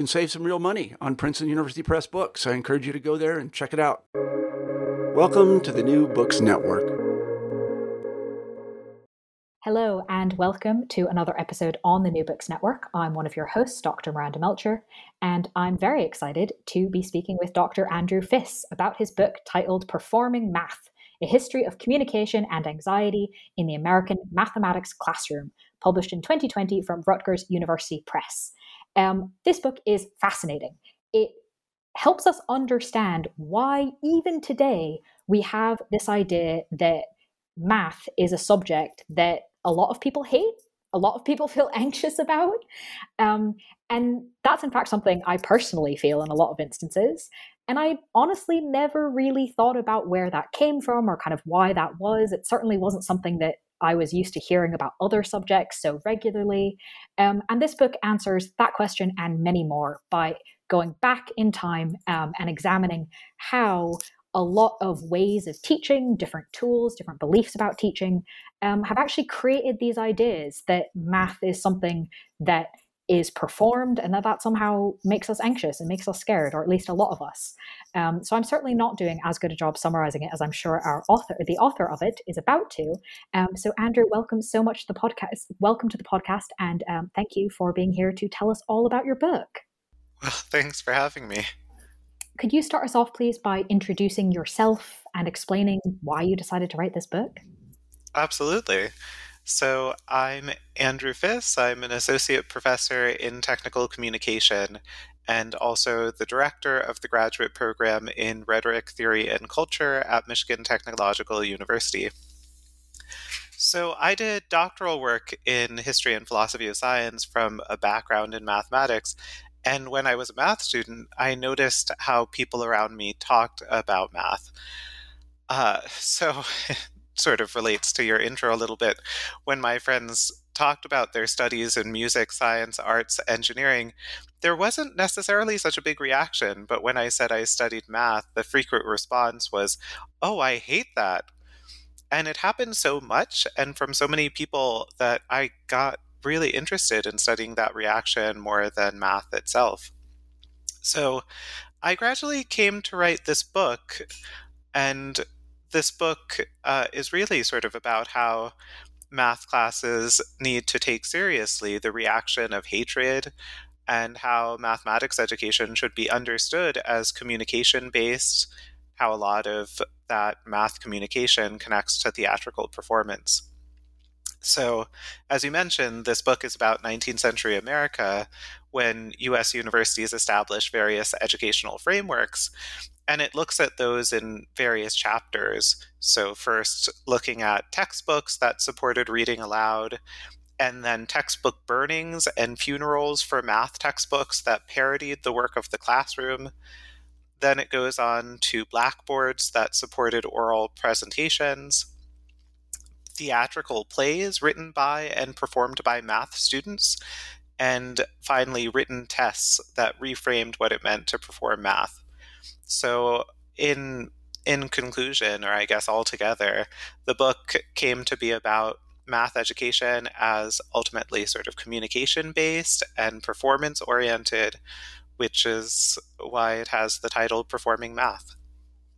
can save some real money on Princeton University Press books. I encourage you to go there and check it out. Welcome to the New Books Network. Hello, and welcome to another episode on the New Books Network. I'm one of your hosts, Dr. Miranda Melcher, and I'm very excited to be speaking with Dr. Andrew Fiss about his book titled Performing Math A History of Communication and Anxiety in the American Mathematics Classroom, published in 2020 from Rutgers University Press. Um, this book is fascinating. It helps us understand why, even today, we have this idea that math is a subject that a lot of people hate, a lot of people feel anxious about. Um, and that's, in fact, something I personally feel in a lot of instances. And I honestly never really thought about where that came from or kind of why that was. It certainly wasn't something that I was used to hearing about other subjects so regularly. Um, and this book answers that question and many more by going back in time um, and examining how a lot of ways of teaching, different tools, different beliefs about teaching, um, have actually created these ideas that math is something that is performed and that that somehow makes us anxious and makes us scared, or at least a lot of us. Um, so I'm certainly not doing as good a job summarizing it as I'm sure our author, the author of it, is about to. Um, so Andrew, welcome so much to the podcast. Welcome to the podcast, and um, thank you for being here to tell us all about your book. Well, thanks for having me. Could you start us off, please, by introducing yourself and explaining why you decided to write this book? Absolutely. So, I'm Andrew Fiss. I'm an associate professor in technical communication and also the director of the graduate program in rhetoric, theory, and culture at Michigan Technological University. So, I did doctoral work in history and philosophy of science from a background in mathematics, and when I was a math student, I noticed how people around me talked about math. Uh, so, sort of relates to your intro a little bit. When my friends talked about their studies in music, science, arts, engineering, there wasn't necessarily such a big reaction. But when I said I studied math, the frequent response was, Oh, I hate that. And it happened so much and from so many people that I got really interested in studying that reaction more than math itself. So I gradually came to write this book, and this book uh, is really sort of about how math classes need to take seriously the reaction of hatred and how mathematics education should be understood as communication based, how a lot of that math communication connects to theatrical performance. So, as you mentioned, this book is about 19th century America when US universities established various educational frameworks. And it looks at those in various chapters. So, first, looking at textbooks that supported reading aloud, and then textbook burnings and funerals for math textbooks that parodied the work of the classroom. Then it goes on to blackboards that supported oral presentations theatrical plays written by and performed by math students, and finally, written tests that reframed what it meant to perform math. So, in in conclusion, or I guess altogether, the book came to be about math education as ultimately sort of communication based and performance oriented, which is why it has the title Performing Math.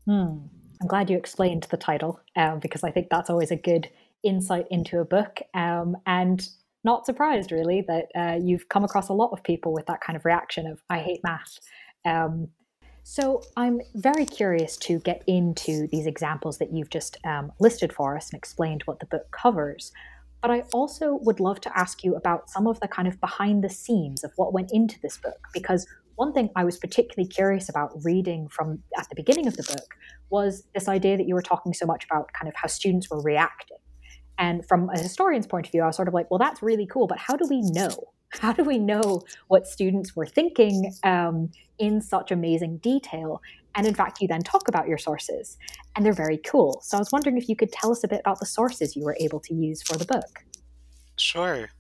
Hmm. I'm glad you explained the title um, because I think that's always a good insight into a book. Um, and not surprised really that uh, you've come across a lot of people with that kind of reaction of "I hate math." Um, so I'm very curious to get into these examples that you've just um, listed for us and explained what the book covers. But I also would love to ask you about some of the kind of behind the scenes of what went into this book, because one thing I was particularly curious about reading from at the beginning of the book was this idea that you were talking so much about kind of how students were reacting. And from a historian's point of view, I was sort of like, well, that's really cool, but how do we know? How do we know what students were thinking um, in such amazing detail? And in fact, you then talk about your sources, and they're very cool. So I was wondering if you could tell us a bit about the sources you were able to use for the book. Sure.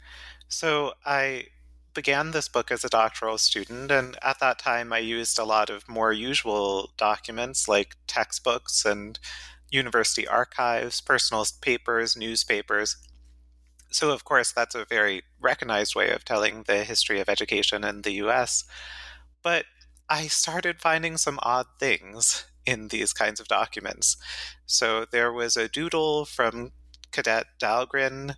So I began this book as a doctoral student, and at that time I used a lot of more usual documents like textbooks and university archives, personal papers, newspapers. So, of course, that's a very recognized way of telling the history of education in the US. But I started finding some odd things in these kinds of documents. So, there was a doodle from Cadet Dahlgren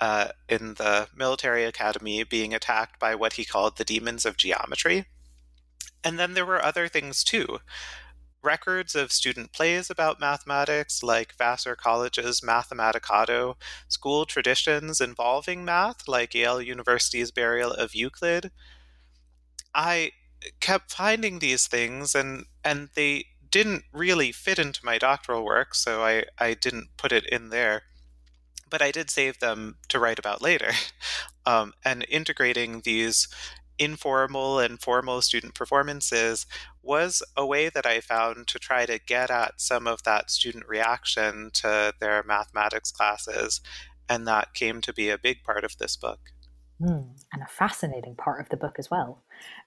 uh, in the military academy being attacked by what he called the demons of geometry. And then there were other things too. Records of student plays about mathematics, like Vassar College's Mathematicado, school traditions involving math, like Yale University's burial of Euclid. I kept finding these things, and, and they didn't really fit into my doctoral work, so I, I didn't put it in there but I did save them to write about later. Um, and integrating these informal and formal student performances was a way that I found to try to get at some of that student reaction to their mathematics classes. And that came to be a big part of this book. Mm, and a fascinating part of the book as well.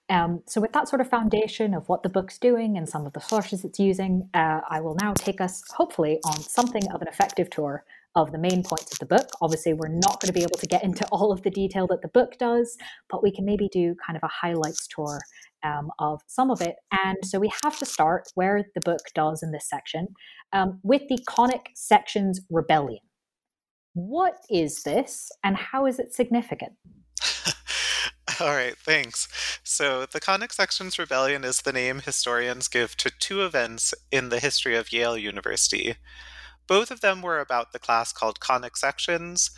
Um, so, with that sort of foundation of what the book's doing and some of the sources it's using, uh, I will now take us, hopefully, on something of an effective tour of the main points of the book. Obviously, we're not going to be able to get into all of the detail that the book does, but we can maybe do kind of a highlights tour um, of some of it. And so we have to start where the book does in this section um, with the conic sections rebellion. What is this and how is it significant? All right, thanks. So, the Conic Sections Rebellion is the name historians give to two events in the history of Yale University. Both of them were about the class called conic sections,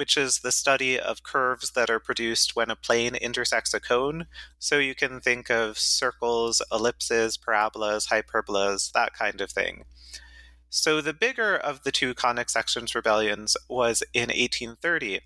which is the study of curves that are produced when a plane intersects a cone. So you can think of circles, ellipses, parabolas, hyperbolas, that kind of thing. So the bigger of the two conic sections rebellions was in 1830.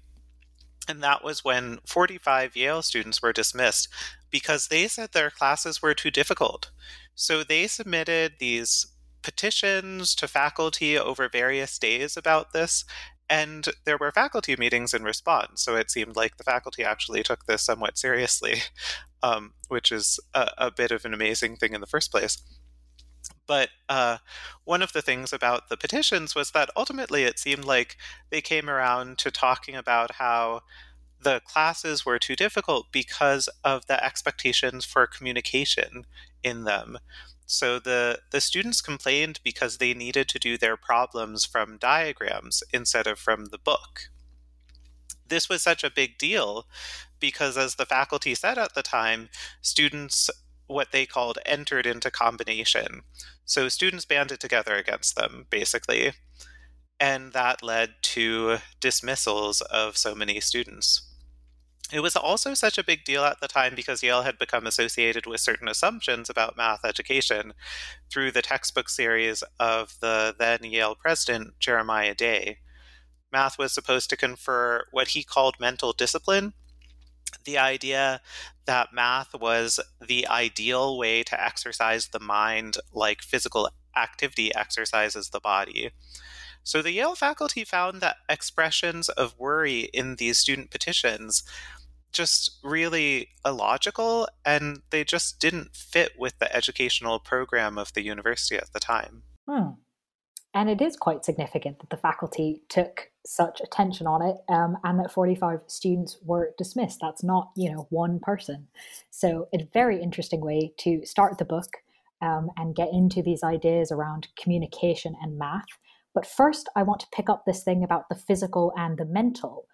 And that was when 45 Yale students were dismissed because they said their classes were too difficult. So they submitted these petitions to faculty over various days about this, and there were faculty meetings in response. So it seemed like the faculty actually took this somewhat seriously, um, which is a, a, bit of an amazing thing in the first place. But uh, one of the things about the petitions was that ultimately it seemed like they came around to talking about how the classes were too difficult because of the expectations for communication in them. So the, the students complained because they needed to do their problems from diagrams instead of from the book. This was such a big deal because, as the faculty said at the time, students, what they called, entered into combination. So students banded together against them, basically. And that led to dismissals of so many students. It was also such a big deal at the time because Yale had become associated with certain assumptions about math education through the textbook series of the then Yale president, Jeremiah Day. Math was supposed to confer what he called mental discipline, the idea that math was the ideal way to exercise the mind like physical activity exercises the body. So the Yale faculty found that expressions of worry in these student petitions just really illogical and they just didn't fit with the educational program of the university at the time. Hmm. And it is quite significant that the faculty took such attention on it um, and that 45 students were dismissed. That's not, you know, one person. So, a very interesting way to start the book um, and get into these ideas around communication and math. But first, I want to pick up this thing about the physical and the mental.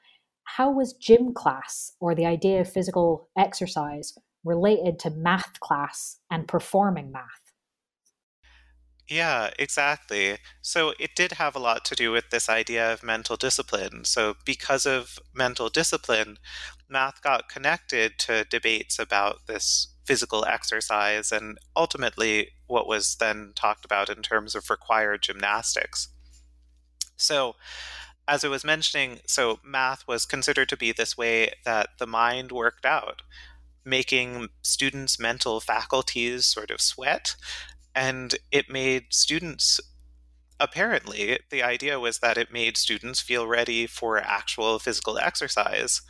How was gym class or the idea of physical exercise related to math class and performing math? Yeah, exactly. So it did have a lot to do with this idea of mental discipline. So, because of mental discipline, math got connected to debates about this physical exercise and ultimately what was then talked about in terms of required gymnastics. So, as I was mentioning, so math was considered to be this way that the mind worked out, making students' mental faculties sort of sweat and it made students apparently the idea was that it made students feel ready for actual physical exercise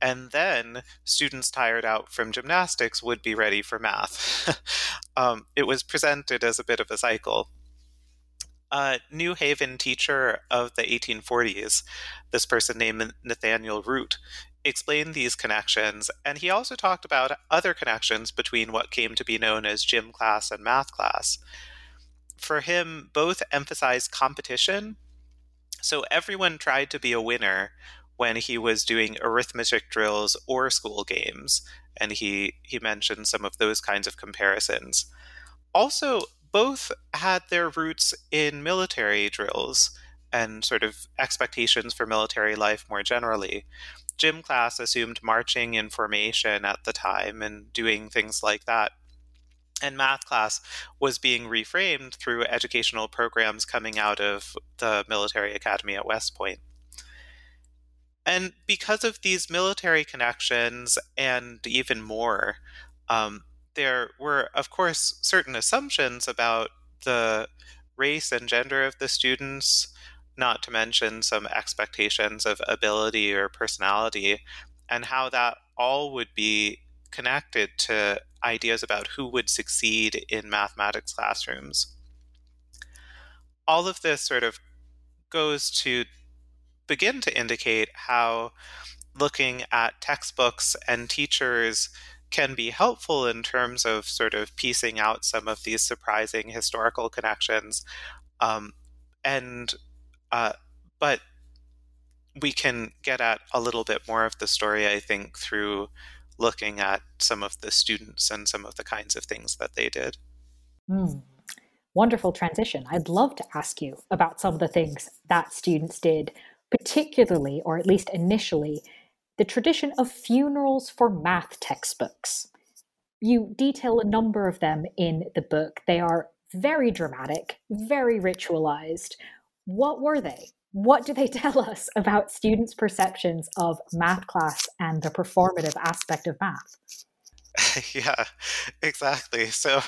and then students tired out from gymnastics would be ready for math. Um, it was presented as a bit of a cycle a new haven teacher of the 1840s this person named nathaniel root explained these connections, and he also talked about other connections between what came to be known as gym class and math class. For him, both emphasized competition. So everyone tried to be a winner when he was doing arithmetic drills or school games, and he, he mentioned some of those kinds of comparisons. Also, both had their roots in military drills and sort of expectations for military life more generally gym class assumed marching in formation at the time and doing things like that. And math class was being reframed through educational programs coming out of the military academy at West Point. And because of these military connections and even more, um, there were, of course, certain assumptions about the race and gender of the students, not to mention some expectations of ability or personality, and how that all would be connected to ideas about who would succeed in mathematics classrooms. All of this sort of goes to begin to indicate how looking at textbooks and teachers can be helpful in terms of sort of piecing out some of these surprising historical connections um, and uh, but we can get at a little bit more of the story, I think, through looking at some of the students and some of the kinds of things that they did. Mm. Wonderful transition. I'd love to ask you about some of the things that students did, particularly, or at least initially, the tradition of funerals for math textbooks. You detail a number of them in the book. They are very dramatic, very ritualized. What were they? What do they tell us about students' perceptions of math class and the performative aspect of math? yeah, exactly. So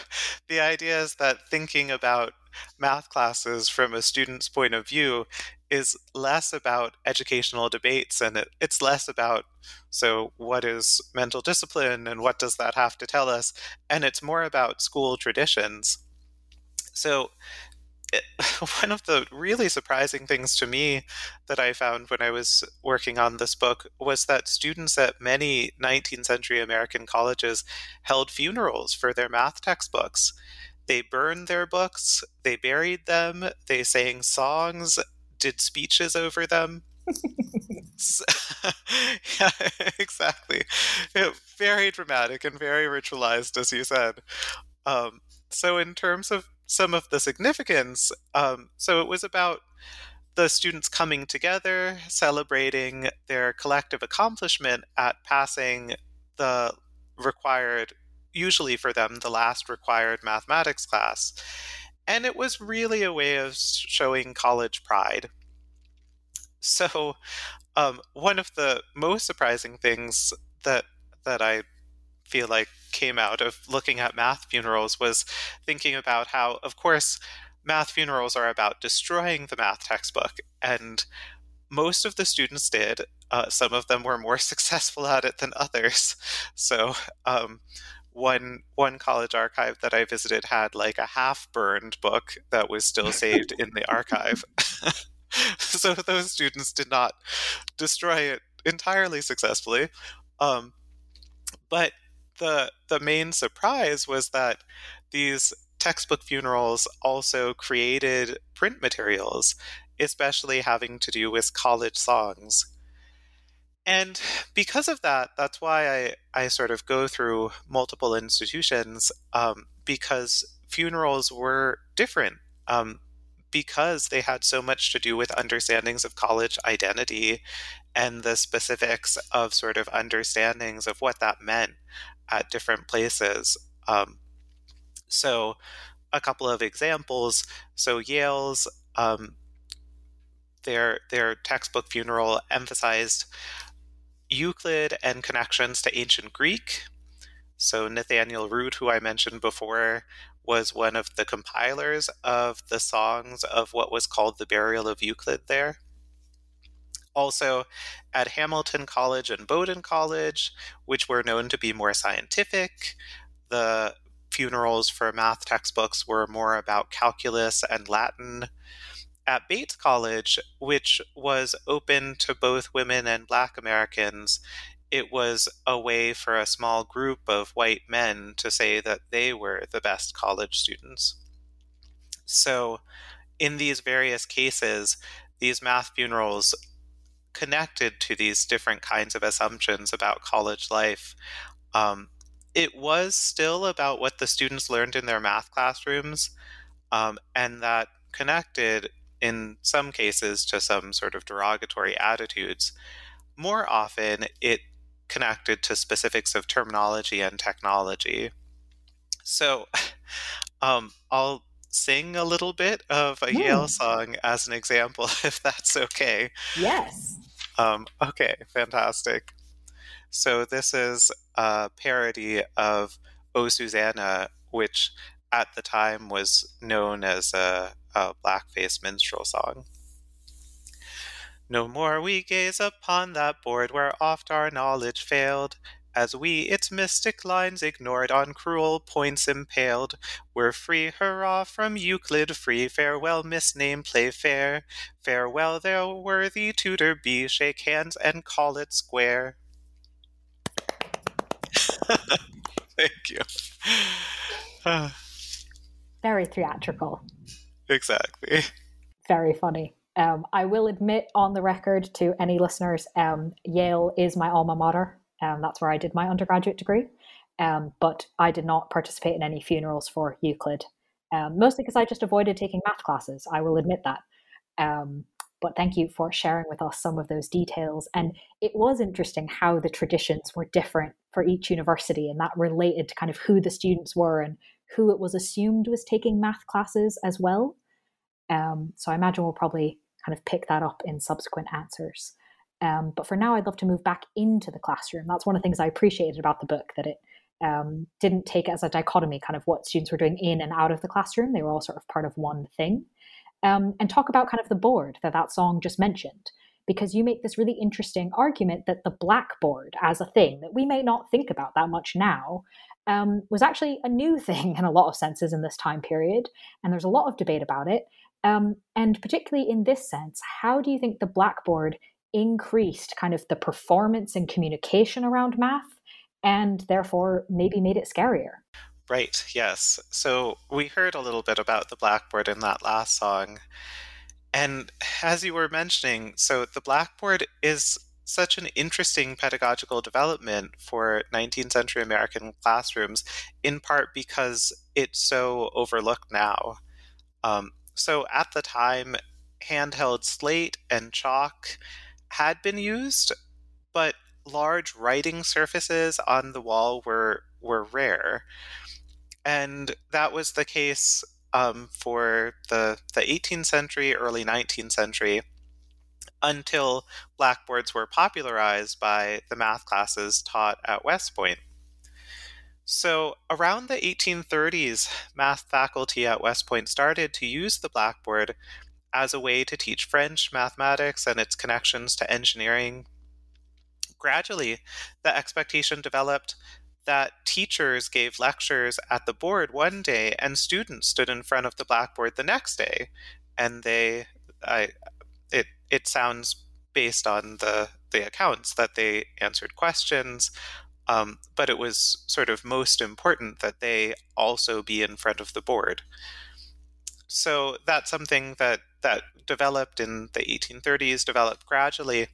the idea is that thinking about math classes from a student's point of view is less about educational debates and it, it's less about so what is mental discipline and what does that have to tell us and it's more about school traditions so it, one of the really surprising things to me that I found when I was working on this book was that students at many 19th century American colleges held funerals for their math textbooks. They burned their books, they buried them, they sang songs, did speeches over them. yeah, exactly. Very dramatic and very ritualized, as you said. Um, so, in terms of some of the significance. Um, so it was about the students coming together, celebrating their collective accomplishment at passing the required, usually for them, the last required mathematics class. And it was really a way of showing college pride. So, um, one of the most surprising things that that I feel like came out of looking at math funerals was thinking about how, of course, math funerals are about destroying the math textbook. And most of the students did. Uh, some of them were more successful at it than others. So, um, one one college archive that I visited had like a half burned book that was still saved in the archive. so those students did not destroy it entirely successfully. Um, but the the main surprise was that these textbook funerals also created print materials, especially having to do with college songs. And because of that, that's why I, I sort of go through multiple institutions um, because funerals were different. Um, because they had so much to do with understandings of college identity and the specifics of sort of understandings of what that meant at different places. Um, so, a couple of examples. So, Yale's um, their their textbook funeral emphasized Euclid and connections to ancient Greek. So Nathaniel Root, who I mentioned before, was one of the compilers of the songs of what was called the Burial of Euclid there. Also, at Hamilton College and Bowdoin College, which were known to be more scientific, the funerals for math textbooks were more about calculus and Latin. At Bates College, which was open to both women and black Americans, it was a way for a small group of white men to say that they were the best college students. So, in these various cases, these math funerals connected to these different kinds of assumptions about college life. Um, it was still about what the students learned in their math classrooms, um, and that connected in some cases to some sort of derogatory attitudes. More often, it connected to specifics of terminology and technology. So um, I'll sing a little bit of a Yale song as an example, if that's okay. Yes. Um, okay, fantastic. So this is a parody of "Oh Susanna," which at the time was known as a, a blackface minstrel song. No more we gaze upon that board where oft our knowledge failed, as we its mystic lines ignored, on cruel points impaled. We're free, hurrah, from Euclid, free, farewell, misname, Playfair. Farewell, thou worthy tutor be, shake hands and call it square. Thank you. Very theatrical. Exactly. Very funny. Um, I will admit on the record to any listeners, um, Yale is my alma mater. Um, that's where I did my undergraduate degree. Um, but I did not participate in any funerals for Euclid, um, mostly because I just avoided taking math classes. I will admit that. Um, but thank you for sharing with us some of those details. And it was interesting how the traditions were different for each university, and that related to kind of who the students were and who it was assumed was taking math classes as well. Um, so I imagine we'll probably kind of pick that up in subsequent answers. Um, but for now, I'd love to move back into the classroom. That's one of the things I appreciated about the book that it um, didn't take as a dichotomy, kind of what students were doing in and out of the classroom. They were all sort of part of one thing. Um, and talk about kind of the board that that song just mentioned, because you make this really interesting argument that the blackboard as a thing that we may not think about that much now um, was actually a new thing in a lot of senses in this time period. And there's a lot of debate about it. Um, and particularly in this sense, how do you think the blackboard increased kind of the performance and communication around math and therefore maybe made it scarier? Right, yes. So we heard a little bit about the blackboard in that last song. And as you were mentioning, so the blackboard is such an interesting pedagogical development for 19th century American classrooms, in part because it's so overlooked now. Um, so at the time, handheld slate and chalk had been used, but large writing surfaces on the wall were were rare, and that was the case um, for the the 18th century, early 19th century, until blackboards were popularized by the math classes taught at West Point. So, around the 1830s, math faculty at West Point started to use the blackboard as a way to teach French, mathematics, and its connections to engineering. Gradually, the expectation developed that teachers gave lectures at the board one day and students stood in front of the blackboard the next day. And they I it it sounds based on the the accounts that they answered questions um, but it was sort of most important that they also be in front of the board. So that's something that that developed in the 1830s developed gradually.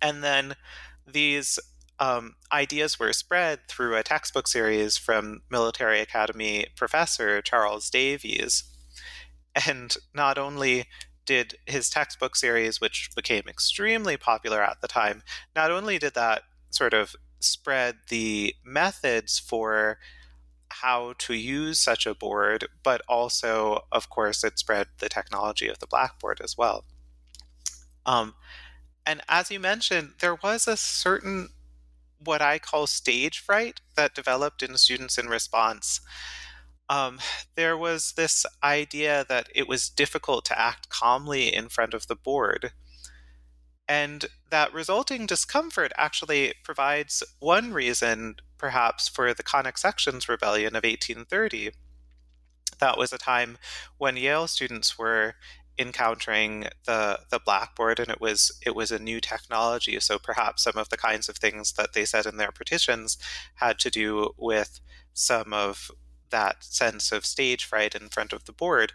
And then these um, ideas were spread through a textbook series from military academy professor Charles Davies. And not only did his textbook series, which became extremely popular at the time, not only did that sort of spread the methods for how to use such a board, but also, of course, it spread the technology of the Blackboard as well. Um, and as you mentioned, there was a certain what I call stage fright that developed in students in response. Um, there was this idea that it was difficult to act calmly in front of the board. And that resulting discomfort actually provides one reason, perhaps, for the Conic Sections Rebellion of 1830. That was a time when Yale students were encountering the the blackboard and it was it was a new technology. So perhaps some of the kinds of things that they said in their petitions had to do with some of that sense of stage fright in front of the board.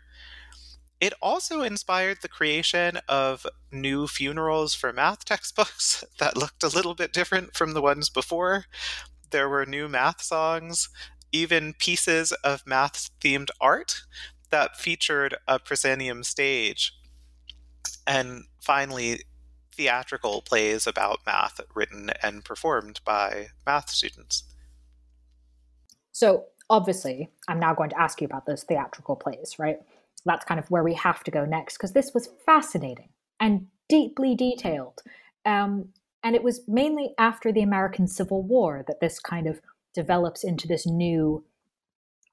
It also inspired the creation of new funerals for math textbooks that looked a little bit different from the ones before. There were new math songs even pieces of math themed art that featured a proscenium stage. And finally, theatrical plays about math written and performed by math students. So, obviously, I'm now going to ask you about those theatrical plays, right? That's kind of where we have to go next because this was fascinating and deeply detailed. Um, and it was mainly after the American Civil War that this kind of develops into this new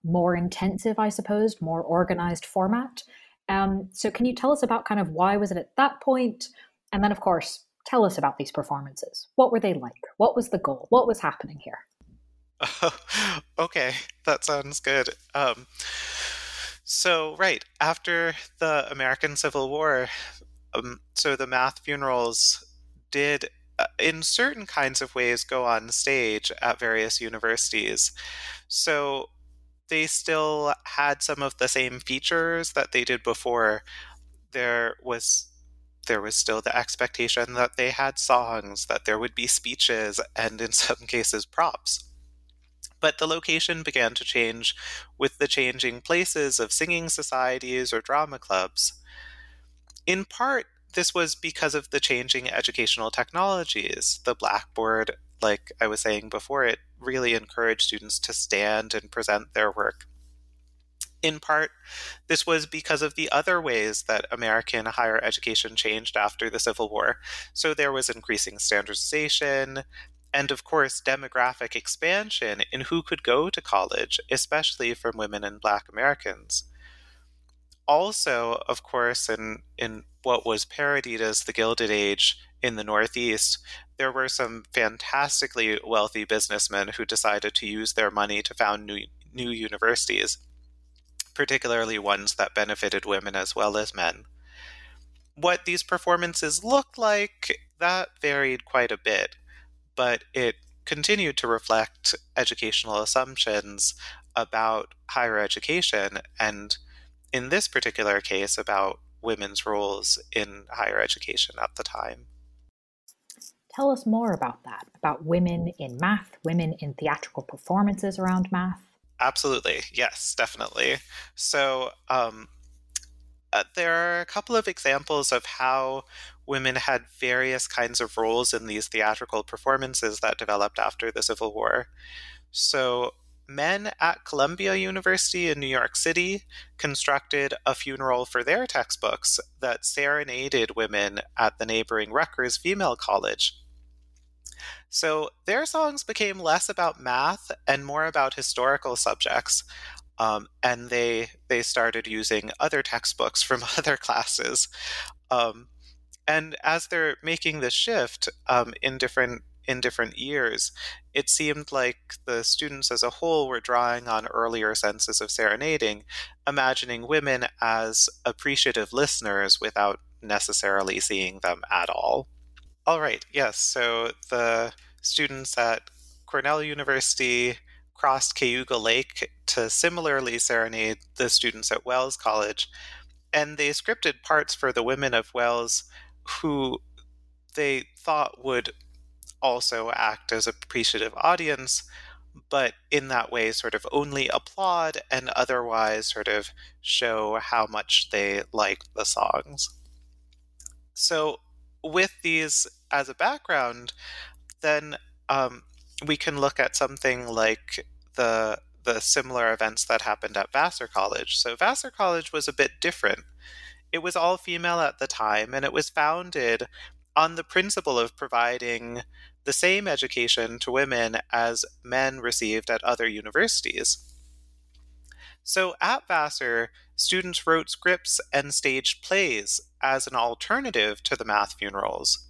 more intensive, I suppose, more organized format. Um, so, can you tell us about kind of why was it at that point? And then, of course, tell us about these performances. What were they like? What was the goal? What was happening here? okay, that sounds good. Um, so, right after the American Civil War, um, so the math funerals did uh, in certain kinds of ways go on stage at various universities. So they still had some of the same features that they did before. There was there was still the expectation that they had songs, that there would be speeches, and in some cases props. But the location began to change with the changing places of singing societies or drama clubs. In part, this was because of the changing educational technologies. The blackboard like I was saying before, it really encouraged students to stand and present their work. In part, this was because of the other ways that American higher education changed after the Civil War. So there was increasing standardization, and of course, demographic expansion in who could go to college, especially from women and Black Americans. Also, of course, in, in what was parodied as the Gilded Age in the Northeast, there were some fantastically wealthy businessmen who decided to use their money to found new, new universities, particularly ones that benefited women as well as men. What these performances looked like, that varied quite a bit, but it continued to reflect educational assumptions about higher education, and in this particular case, about women's roles in higher education at the time. Tell us more about that, about women in math, women in theatrical performances around math. Absolutely. Yes, definitely. So, um, uh, there are a couple of examples of how women had various kinds of roles in these theatrical performances that developed after the Civil War. So, men at Columbia University in New York City constructed a funeral for their textbooks that serenaded women at the neighboring Rutgers Female College. So their songs became less about math and more about historical subjects. Um, and they they started using other textbooks from other classes. Um, and as they're making this shift um, in different in different years, it seemed like the students as a whole were drawing on earlier senses of serenading, imagining women as appreciative listeners without necessarily seeing them at all. All right, yes, so the students at Cornell University crossed Cayuga Lake to similarly serenade the students at Wells College, and they scripted parts for the women of Wells who they thought would also act as appreciative audience, but in that way sort of only applaud and otherwise sort of show how much they like the songs. So, with these as a background, then um, we can look at something like the the similar events that happened at Vassar College. So Vassar College was a bit different. It was all female at the time, and it was founded on the principle of providing the same education to women as men received at other universities. So at Vassar, students wrote scripts and staged plays as an alternative to the math funerals.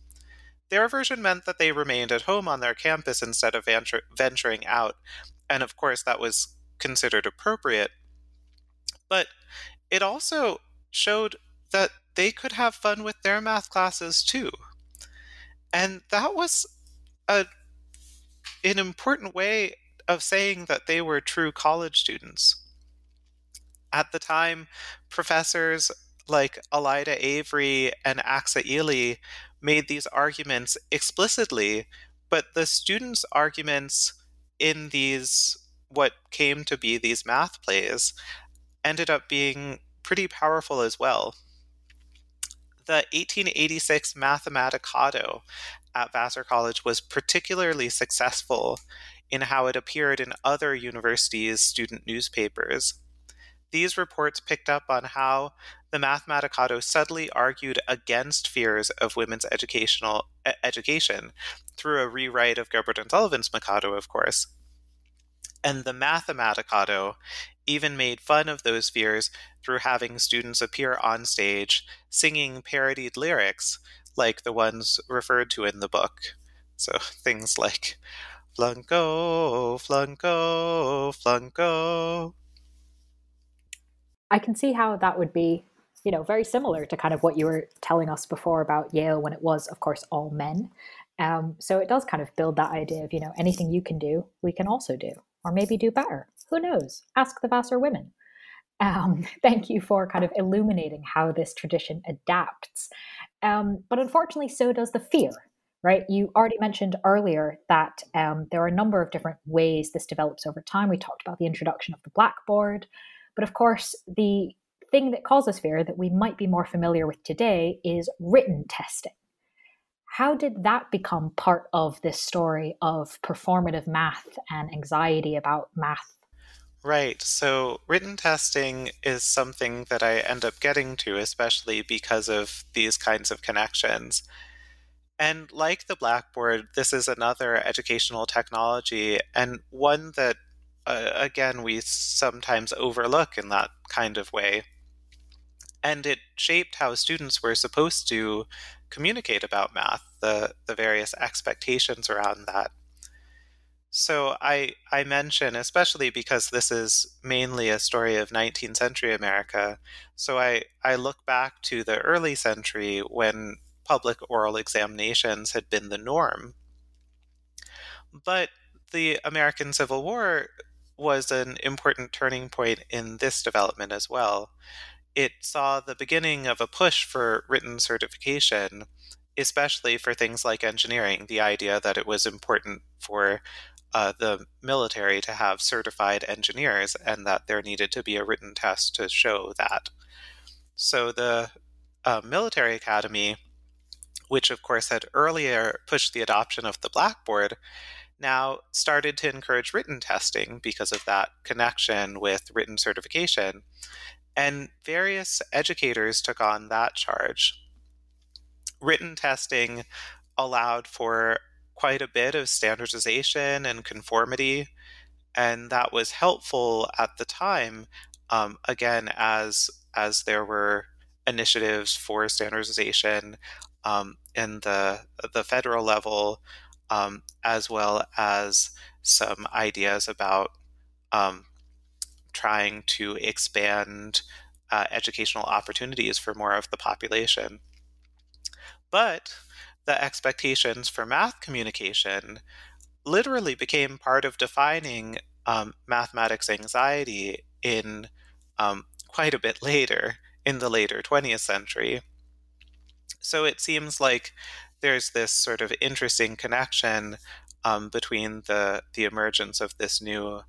Their version meant that they remained at home on their campus instead of venturing out, and of course, that was considered appropriate. But it also showed that they could have fun with their math classes too. And that was a, an important way of saying that they were true college students. At the time, professors like Alida Avery and Achsah Ely made these arguments explicitly, but the students' arguments in these, what came to be these math plays, ended up being pretty powerful as well. The 1886 Mathematicado at Vassar College was particularly successful in how it appeared in other universities' student newspapers. These reports picked up on how the Mathematicado subtly argued against fears of women's educational education through a rewrite of Gilbert and Sullivan's Mikado, of course. And the Mathematicado even made fun of those fears through having students appear on stage singing parodied lyrics like the ones referred to in the book. So things like Flunko, Flunko, Flunko. I can see how that would be, you know, very similar to kind of what you were telling us before about Yale when it was, of course, all men. Um, so it does kind of build that idea of, you know, anything you can do, we can also do, or maybe do better. Who knows? Ask the Vassar women. Um, thank you for kind of illuminating how this tradition adapts. Um, but unfortunately, so does the fear, right? You already mentioned earlier that um, there are a number of different ways this develops over time. We talked about the introduction of the blackboard. But of course, the thing that causes fear that we might be more familiar with today is written testing. How did that become part of this story of performative math and anxiety about math? Right. So, written testing is something that I end up getting to, especially because of these kinds of connections. And like the Blackboard, this is another educational technology and one that uh, again, we sometimes overlook in that kind of way. And it shaped how students were supposed to communicate about math, the, the various expectations around that. So I, I mention, especially because this is mainly a story of 19th century America, so I, I look back to the early century when public oral examinations had been the norm. But the American Civil War was an important turning point in this development as well. It saw the beginning of a push for written certification, especially for things like engineering, the idea that it was important for uh, the military to have certified engineers and that there needed to be a written test to show that. So the uh, military academy, which of course had earlier pushed the adoption of the blackboard, now started to encourage written testing because of that connection with written certification. And various educators took on that charge. Written testing allowed for quite a bit of standardization and conformity, and that was helpful at the time. Um, again, as as there were initiatives for standardization um, in the the federal level, um, as well as some ideas about um, trying to expand uh, educational opportunities for more of the population. But the expectations for math communication literally became part of defining um, mathematics anxiety in um, quite a bit later, in the later 20th century. So it seems like there's this sort of interesting connection um, between the the emergence of this new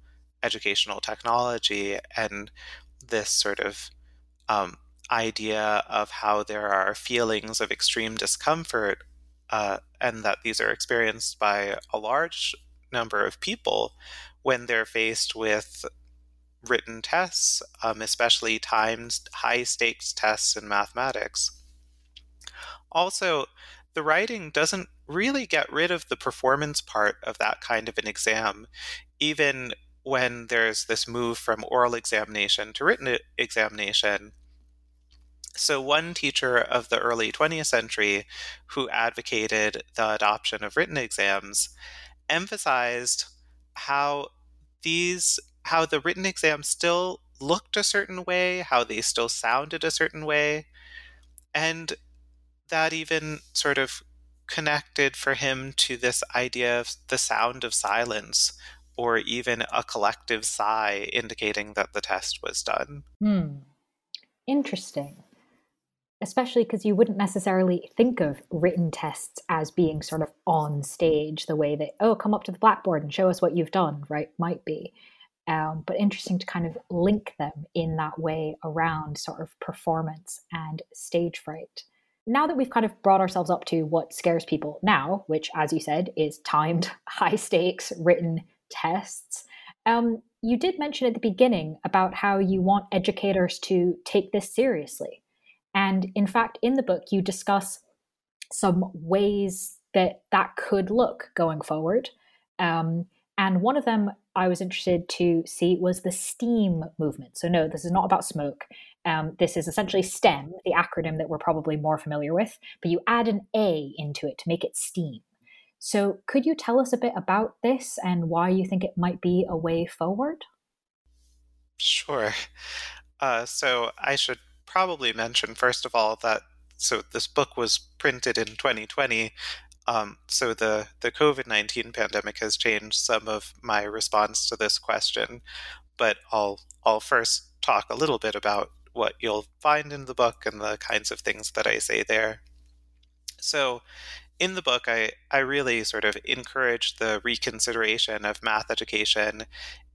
educational technology and this sort of um, idea of how there are feelings of extreme discomfort uh, and that these are experienced by a large number of people when they're faced with written tests, um, especially timed high stakes tests in mathematics. Also, the writing doesn't really get rid of the performance part of that kind of an exam, even when there's this move from oral examination to written examination. So, one teacher of the early 20th century who advocated the adoption of written exams emphasized how these how the written exams still looked a certain way, how they still sounded a certain way, and that even sort of connected for him to this idea of the sound of silence or even a collective sigh indicating that the test was done. Hmm. Interesting. Especially because you wouldn't necessarily think of written tests as being sort of on stage the way that, oh, come up to the blackboard and show us what you've done, right? Might be. Um, but interesting to kind of link them in that way around sort of performance and stage fright now that we've kind of brought ourselves up to what scares people now, which, as you said, is timed, high stakes, written tests, um, you did mention at the beginning about how you want educators to take this seriously. And in fact, in the book, you discuss some ways that that could look going forward. Um, and one of them I was interested to see was the STEAM movement. So, no, this is not about smoke. Um, this is essentially STEM, the acronym that we're probably more familiar with, but you add an A into it to make it STEAM. So, could you tell us a bit about this and why you think it might be a way forward? Sure. Uh, so, I should probably mention, first of all, that so this book was printed in 2020. Um, so the the COVID nineteen pandemic has changed some of my response to this question, but I'll I'll first talk a little bit about what you'll find in the book and the kinds of things that I say there. So, in the book, I, I really sort of encourage the reconsideration of math education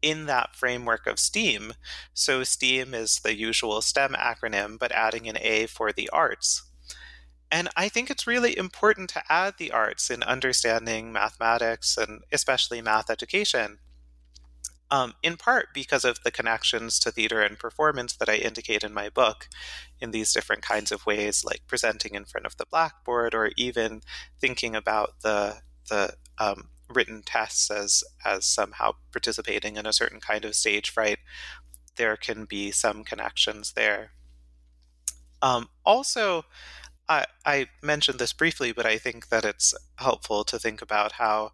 in that framework of STEAM. So, STEAM is the usual STEM acronym, but adding an A for the arts. And I think it's really important to add the arts in understanding mathematics and especially math education um, in part because of the connections to theater and performance that I indicate in my book in these different kinds of ways, like presenting in front of the blackboard or even thinking about the, the um, written tests as, as somehow participating in a certain kind of stage fright. There can be some connections there. Um, also, I, I mentioned this briefly, but I think that it's helpful to think about how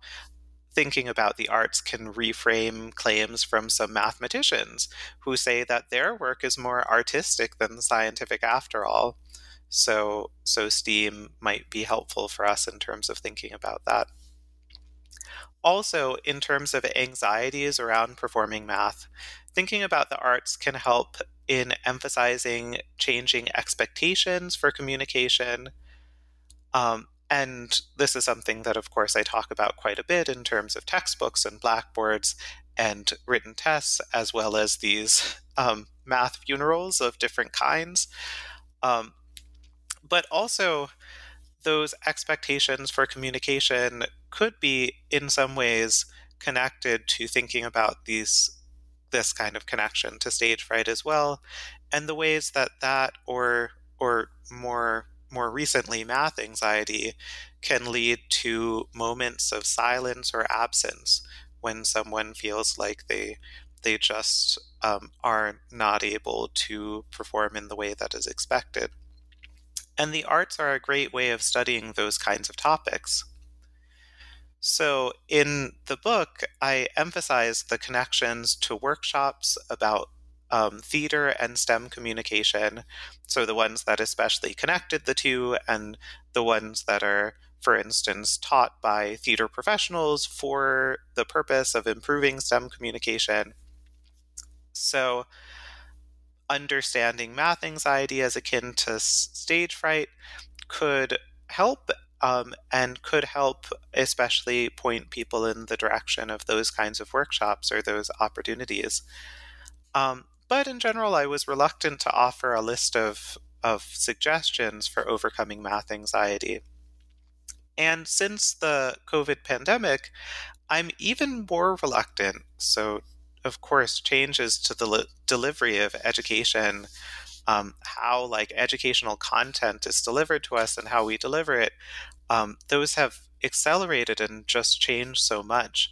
thinking about the arts can reframe claims from some mathematicians who say that their work is more artistic than scientific after all. So, so STEAM might be helpful for us in terms of thinking about that. Also, in terms of anxieties around performing math, thinking about the arts can help in emphasizing changing expectations for communication, um, and this is something that, of course, I talk about quite a bit in terms of textbooks and blackboards and written tests, as well as these um, math funerals of different kinds. Um, but also, those expectations for communication could be, in some ways, connected to thinking about these this kind of connection to stage fright as well, and the ways that that, or or more more recently, math anxiety can lead to moments of silence or absence when someone feels like they they just um, are not able to perform in the way that is expected. And the arts are a great way of studying those kinds of topics. So, in the book, I emphasize the connections to workshops about um, theater and STEM communication. So, the ones that especially connected the two, and the ones that are, for instance, taught by theater professionals for the purpose of improving STEM communication. So, understanding math anxiety as akin to stage fright could help um, and could help especially point people in the direction of those kinds of workshops or those opportunities. Um, but in general, I was reluctant to offer a list of, of suggestions for overcoming math anxiety. And since the COVID pandemic, I'm even more reluctant. So, of course, changes to the li- delivery of education um, how like educational content is delivered to us and how we deliver it, um, those have accelerated and just changed so much.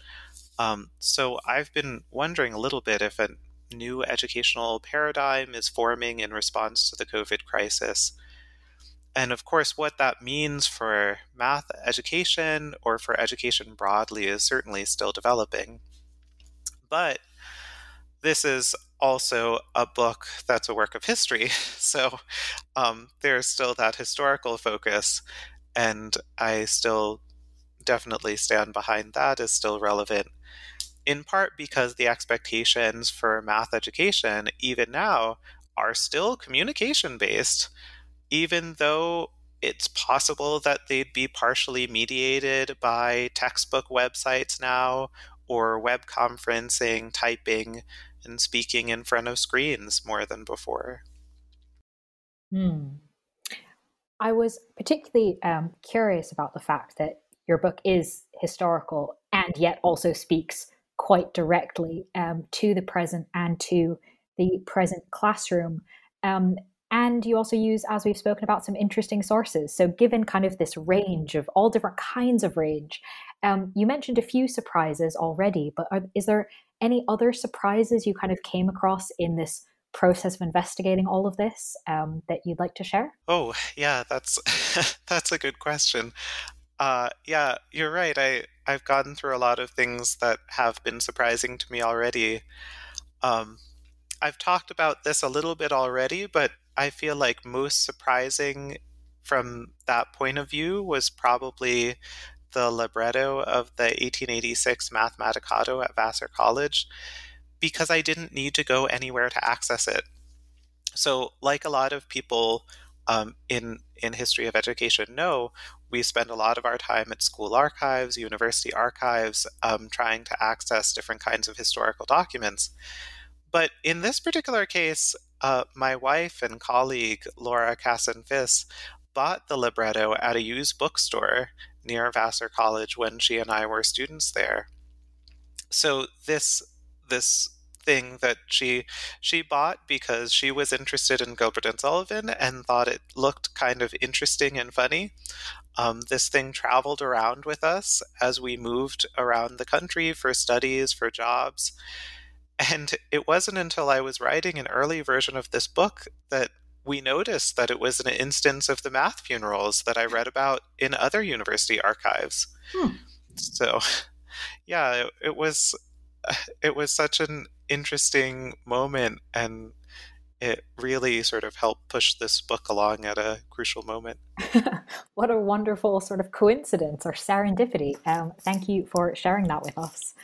Um, so I've been wondering a little bit if a new educational paradigm is forming in response to the COVID crisis. And of course, what that means for math education or for education broadly is certainly still developing. But this is also a book that's a work of history. So um, there's still that historical focus, and I still definitely stand behind that as still relevant. In part because the expectations for math education, even now, are still communication based, even though it's possible that they'd be partially mediated by textbook websites now or web conferencing, typing, and speaking in front of screens more than before. Hmm. I was particularly um, curious about the fact that your book is historical and yet also speaks quite directly um, to the present and to the present classroom. Um, and you also use, as we've spoken about, some interesting sources. So, given kind of this range of all different kinds of range, um, you mentioned a few surprises already, but are, is there any other surprises you kind of came across in this process of investigating all of this um, that you'd like to share? Oh, yeah, that's that's a good question. Uh, yeah, you're right. I I've gone through a lot of things that have been surprising to me already. Um, I've talked about this a little bit already, but I feel like most surprising from that point of view was probably the libretto of the 1886 Mathematicado at Vassar College because I didn't need to go anywhere to access it. So, like a lot of people um, in in history of education know, we spend a lot of our time at school archives, university archives, um, trying to access different kinds of historical documents. But in this particular case, uh, my wife and colleague Laura Kasson Fiss bought the libretto at a used bookstore near Vassar College when she and I were students there. So this this thing that she she bought because she was interested in Gilbert and Sullivan and thought it looked kind of interesting and funny. Um, this thing traveled around with us as we moved around the country for studies, for jobs. And it wasn't until I was writing an early version of this book that we noticed that it was an instance of the math funerals that I read about in other university archives. Hmm. So, yeah, it, it, was it was such an interesting moment, and it really sort of helped push this book along at a crucial moment. what a wonderful sort of coincidence or serendipity! Um, thank you for sharing that with us.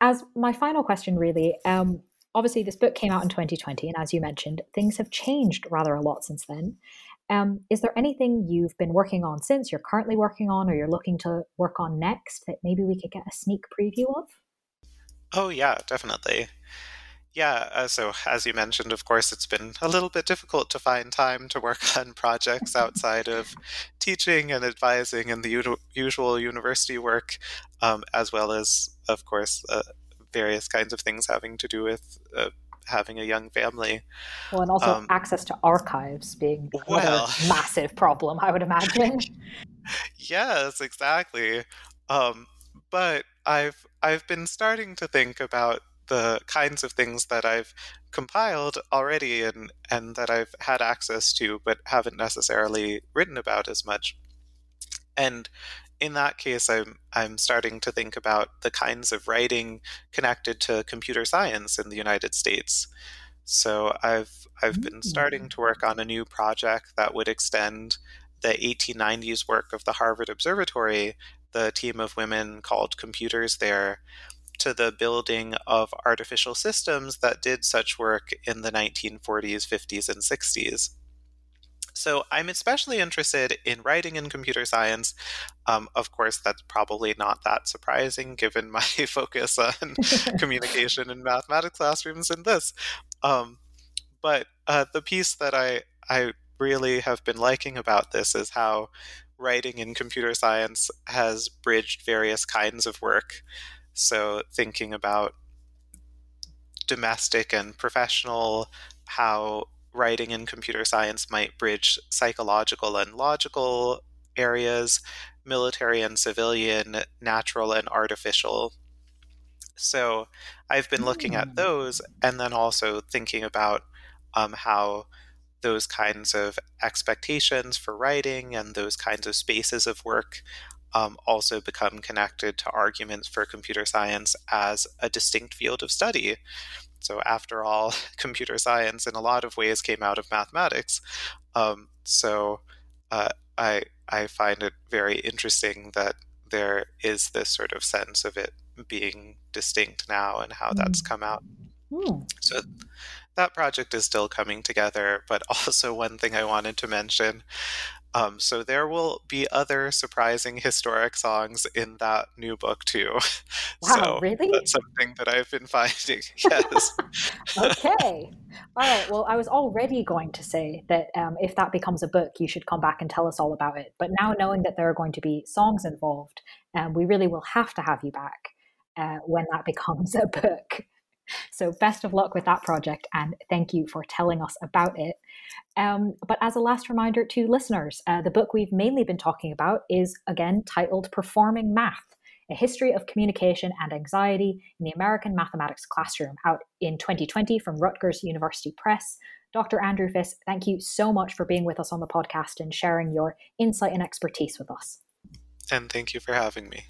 As my final question, really, um, obviously this book came out in 2020 and as you mentioned things have changed rather a lot since then um, is there anything you've been working on since you're currently working on or you're looking to work on next that maybe we could get a sneak preview of oh yeah definitely yeah uh, so as you mentioned of course it's been a little bit difficult to find time to work on projects outside of teaching and advising and the u- usual university work um, as well as of course uh, various kinds of things having to do with uh, having a young family. Well, and also um, access to archives being well, a massive problem, I would imagine. yes, exactly. Um, but I've I've been starting to think about the kinds of things that I've compiled already and and that I've had access to, but haven't necessarily written about as much. And in that case, I'm I'm starting to think about the kinds of writing connected to computer science in the United States. So I've I've been starting mm. to work on a new project that would extend the 1890s work of the Harvard Observatory, the team of women called computers there, to the building of artificial systems that did such work in the 1940s, 50s, and 60s. So I'm especially interested in writing in computer science. Um, of course, that's probably not that surprising given my focus on communication and mathematics classrooms and this. Um, but uh, the piece that I I really have been liking about this is how writing in computer science has bridged various kinds of work. So thinking about domestic and professional, how writing in computer science might bridge psychological and logical areas, military and civilian, natural and artificial. So I've been looking at hmm. those and then also thinking about um, how those kinds of expectations for writing and those kinds of spaces of work um, also become connected to arguments for computer science as a distinct field of study. So, after all, computer science in a lot of ways came out of mathematics. Um, so, uh, I I find it very interesting that there is this sort of sense of it being distinct now and how that's mm. come out. Mm. So that project is still coming together. But also, one thing I wanted to mention um, so there will be other surprising historic songs in that new book too. Wow, so really? That's something that I've been finding. Yes. okay. All right. Well, I was already going to say that um, if that becomes a book, you should come back and tell us all about it. But now knowing that there are going to be songs involved, um, we really will have to have you back uh, when that becomes a book. So, best of luck with that project, and thank you for telling us about it. Um, but as a last reminder to listeners, uh, the book we've mainly been talking about is again titled Performing Math A History of Communication and Anxiety in the American Mathematics Classroom, out in 2020 from Rutgers University Press. Dr. Andrew Fiss, thank you so much for being with us on the podcast and sharing your insight and expertise with us. And thank you for having me.